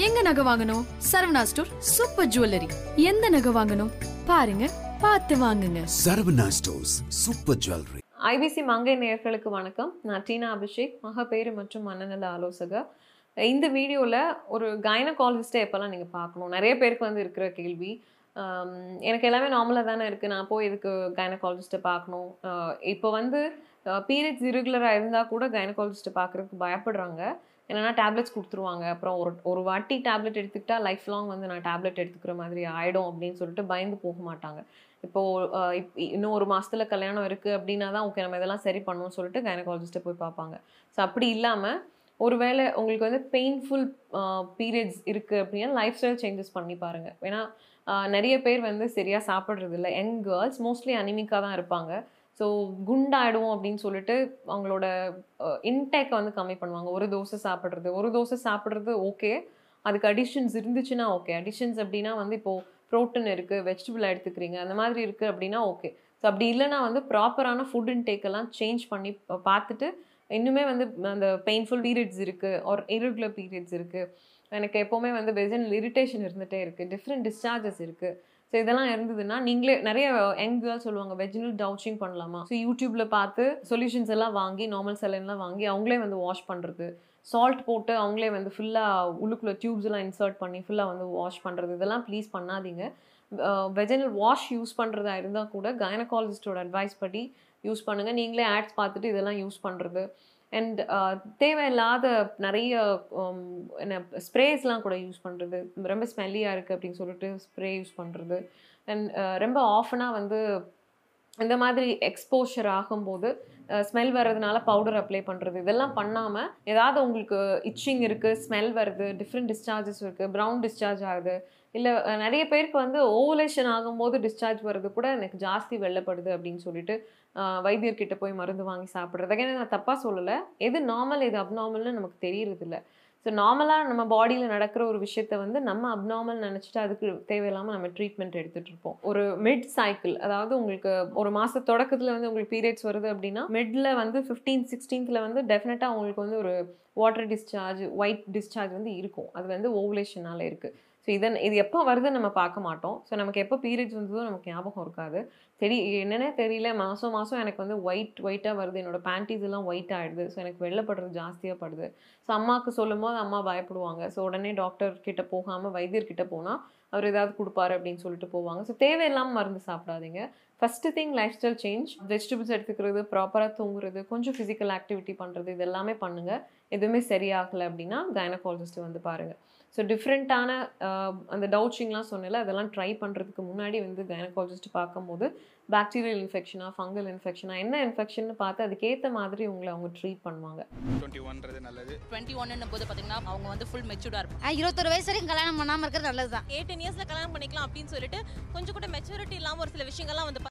எங்க நகை வாங்கணும்? Saravana store super jewellery. எந்த நகை வாங்கணும்? பாருங்க பார்த்து வாங்குங்க. Saravana stores super jewellery. IBC Mangai நேயர்களுக்கு வணக்கம். நான் டீனா அபிஷேக் மகப்பேறு மற்றும் மனநல ஆலோசகர். இந்த வீடியோவில் ஒரு கைனகாலஜிஸ்ட்டை எப்போல்லாம் நீங்கள் பார்க்கணும்? நிறைய பேருக்கு வந்து இருக்கிற கேள்வி. எனக்கு எல்லாமே நார்மலாக தானே இருக்குது நான் போய் இதுக்கு கைனகாலஜிஸ்ட்டை பார்க்கணும்? இப்போ வந்து பீரியட்ஸ் இரெகுலராக இருந்தால் கூட கைனகாலஜிஸ்ட்டை பார்க்குறதுக்கு பயப்படுறாங்க. என்னென்னா டேப்லெட்ஸ் கொடுத்துருவாங்க. அப்புறம் ஒரு ஒரு வாட்டி டேப்லெட் எடுத்துக்கிட்டா லைஃப் லாங் வந்து நான் டேப்லெட் எடுத்துக்கிற மாதிரி ஆகிடும் அப்படின்னு சொல்லிட்டு பயந்து போக மாட்டாங்க. இப்போது இப் இன்னும் ஒரு மாதத்தில் கல்யாணம் இருக்குது அப்படின்னா தான் ஓகே நம்ம இதெல்லாம் சரி பண்ணணும்னு சொல்லிட்டு கைனகாலஜிஸ்ட்டை போய் பார்ப்பாங்க. ஸோ அப்படி இல்லாமல் ஒருவேளை உங்களுக்கு வந்து பெயின்ஃபுல் பீரியட்ஸ் இருக்குது அப்படின்னா லைஃப் ஸ்டைல் சேஞ்சஸ் பண்ணி பாருங்கள் ஏன்னா நிறைய பேர் வந்து சரியாக சாப்பிட்றது இல்லை. யங் கேர்ள்ஸ் மோஸ்ட்லி அனிமிக்காக தான் இருப்பாங்க. ஸோ குண்டாயிடுவோம் அப்படின்னு சொல்லிட்டு அவங்களோட இன்டேக்கை வந்து கம்மி பண்ணுவாங்க. ஒரு தோசை சாப்பிட்றது ஒரு தோசை சாப்பிட்றது ஓகே அதுக்கு அடிஷன்ஸ் இருந்துச்சுன்னா ஓகே அடிஷன்ஸ் அப்படின்னா வந்து இப்போது ப்ரோட்டீன் இருக்குது வெஜிடபிள் எடுத்துக்கிறீங்க அந்த மாதிரி இருக்குது அப்படின்னா ஓகே ஸோ அப்படி இல்லைன்னா வந்து ப்ராப்பரான ஃபுட் இன்டேக் எல்லாம் சேஞ்ச் பண்ணி பார்த்துட்டு இன்னுமே வந்து அந்த பெயின்ஃபுல் பீரியட்ஸ் இருக்குது ஒரு irregular பீரியட்ஸ் இருக்குது எனக்கு எப்போவுமே வந்து வெஜன் இரிட்டேஷன் இருந்துகிட்டே இருக்குது டிஃப்ரெண்ட் டிஸ்சார்ஜஸ் இருக்குது ஸோ இதெல்லாம் இருந்ததுன்னா நீங்களே நிறைய யங் கேர்ள்ஸ் சொல்லுவாங்க வெஜினல் டவுச்சிங் பண்ணலாமா? ஸோ யூடியூப்ல பார்த்து சொல்யூஷன்ஸ் எல்லாம் வாங்கி நார்மல் செலன்லாம் வாங்கி அவங்களே வந்து வாஷ் பண்ணுறது சால்ட் போட்டு அவங்களே வந்து ஃபுல்லாக உள்ளுக்குள்ள டியூப்ஸ் எல்லாம் இன்சர்ட் பண்ணி ஃபுல்லாக வந்து வாஷ் பண்ணுறது இதெல்லாம் ப்ளீஸ் பண்ணாதீங்க. வெஜினல் வாஷ் யூஸ் பண்ணுறதா இருந்தால் கூட கைனகாலஜிஸ்டோட அட்வைஸ் படி யூஸ் பண்ணுங்கள் நீங்களே ஆட்ஸ் பார்த்துட்டு இதெல்லாம் யூஸ் பண்ணுறது அண்ட் uh, தேவையில்லாத நிறைய um, என்ன ஸ்ப்ரேஸ்லாம் கூட யூஸ் பண்ணுறது ரொம்ப ஸ்மெல்லியாக இருக்குது அப்படின்னு சொல்லிட்டு ஸ்ப்ரே யூஸ் பண்ணுறது அண்ட் ரொம்ப ஆஃபனாக வந்து இந்த மாதிரி எக்ஸ்போஷர் ஆகும்போது uh, ஸ்மெல் வர்றதுனால பவுடர் அப்ளை பண்ணுறது இதெல்லாம் பண்ணாமல் ஏதாவது உங்களுக்கு இச்சிங் இருக்குது ஸ்மெல் வருது டிஃப்ரெண்ட் டிஸ்சார்ஜஸ் இருக்குது ப்ரௌன் டிஸ்சார்ஜ் ஆகுது இல்லை நிறைய பேருக்கு வந்து ஓவலேஷன் ஆகும்போது டிஸ்சார்ஜ் வர்றது கூட எனக்கு ஜாஸ்தி வெள்ளப்படுது அப்படின்னு சொல்லிட்டு வைத்தியர்கிட்ட போய் மருந்து வாங்கி சாப்பிட்றது. ஏன்னா நான் தப்பாக சொல்லலை. எது நார்மல் எது அப்நார்மல்னு நமக்கு தெரியறது ஸோ நார்மலாக நம்ம பாடியில் நடக்கிற ஒரு விஷயத்த வந்து நம்ம அப்நார்மல் நினச்சிட்டு அதுக்கு தேவையில்லாமல் நம்ம ட்ரீட்மெண்ட் எடுத்துகிட்டு இருப்போம். ஒரு மிட் சைக்கிள் அதாவது உங்களுக்கு ஒரு மாத தொடக்கத்தில் வந்து உங்களுக்கு பீரியட்ஸ் வருது அப்படின்னா மிட்ல வந்து ஃபிஃப்டீன் சிக்ஸ்டீன்த்தில் வந்து டெஃபினட்டாக உங்களுக்கு வந்து ஒரு வாட்டர் டிஸ்சார்ஜ் ஒயிட் டிஸ்சார்ஜ் வந்து இருக்கும். அது வந்து ஓவலேஷனால் இருக்குது ஸோ இதன் இது எப்போ வருதுன்னு நம்ம பார்க்க மாட்டோம். ஸோ நமக்கு எப்போ பீரியட்ஸ் வந்ததோ நமக்கு ஞாபகம் இருக்காது. தெரி என்னென்ன தெரியல. மாதம் மாதம் எனக்கு வந்து ஒயிட் ஒயிட்டாக வருது. என்னோட பேண்டீஸ் எல்லாம் ஒயிட் ஆகிடுது ஸோ எனக்கு வெள்ளப்படுறது ஜாஸ்தியாக படுது. ஸோ அம்மாவுக்கு சொல்லும் போது அம்மா பயப்படுவாங்க. ஸோ உடனே டாக்டர் கிட்ட போகாமல் வைத்தியர்கிட்ட போனால் அவர் ஏதாவது கொடுப்பாரு அப்படின்னு சொல்லிட்டு போவாங்க. ஸோ தேவையில்லாமல் மருந்து சாப்பிடாதீங்க. First thing lifestyle change vegetables எடுத்துக்கிறது ப்ராப்பராக தூங்குறது கொஞ்சம் ஃபிசிக்கல் ஆக்டிவிட்டி பண்ணுறது இது எல்லாமே பண்ணுங்கள் எதுவுமே சரியாகலை அப்படின்னா கைனகாலஜிஸ்ட் வந்து பாருங்கள் ஸோ டிஃப்ரெண்ட்டான அந்த டவுச்சிங்லாம் சொன்னல அதெல்லாம் ட்ரை பண்ணுறதுக்கு முன்னாடி வந்து கைனகாலஜிஸ்ட் பார்க்கும்போது பாக்டீரியல் இன்ஃபெக்ஷனா ஃபங்கல் இன்ஃபெக்ஷனா என்ன இன்ஃபெக்ஷன் பார்த்து அதுக்கேற்ற மாதிரி உங்களை அவங்க ட்ரீட் பண்ணுவாங்க. டுவெண்ட்டி ஒன்றது நல்லது. டுவெண்ட்டி ஒன்னு போது பார்த்தீங்கன்னா அவங்க வந்து ஃபுல் மெச்சூர்டாக இருப்பாங்க. ஆ, இருபத்தொரு வயசு வரைக்கும் கல்யாணம் பண்ணாம இருக்கிறது நல்லதுதான். எயிட்டீன் இயர்ஸில் கல்யாணம் பண்ணிக்கலாம் அப்படின்னு சொல்லிட்டு கொஞ்சம் கூட மெச்சூரிட்டி இல்லாமல் ஒரு சில விஷயங்கள்லாம் வந்து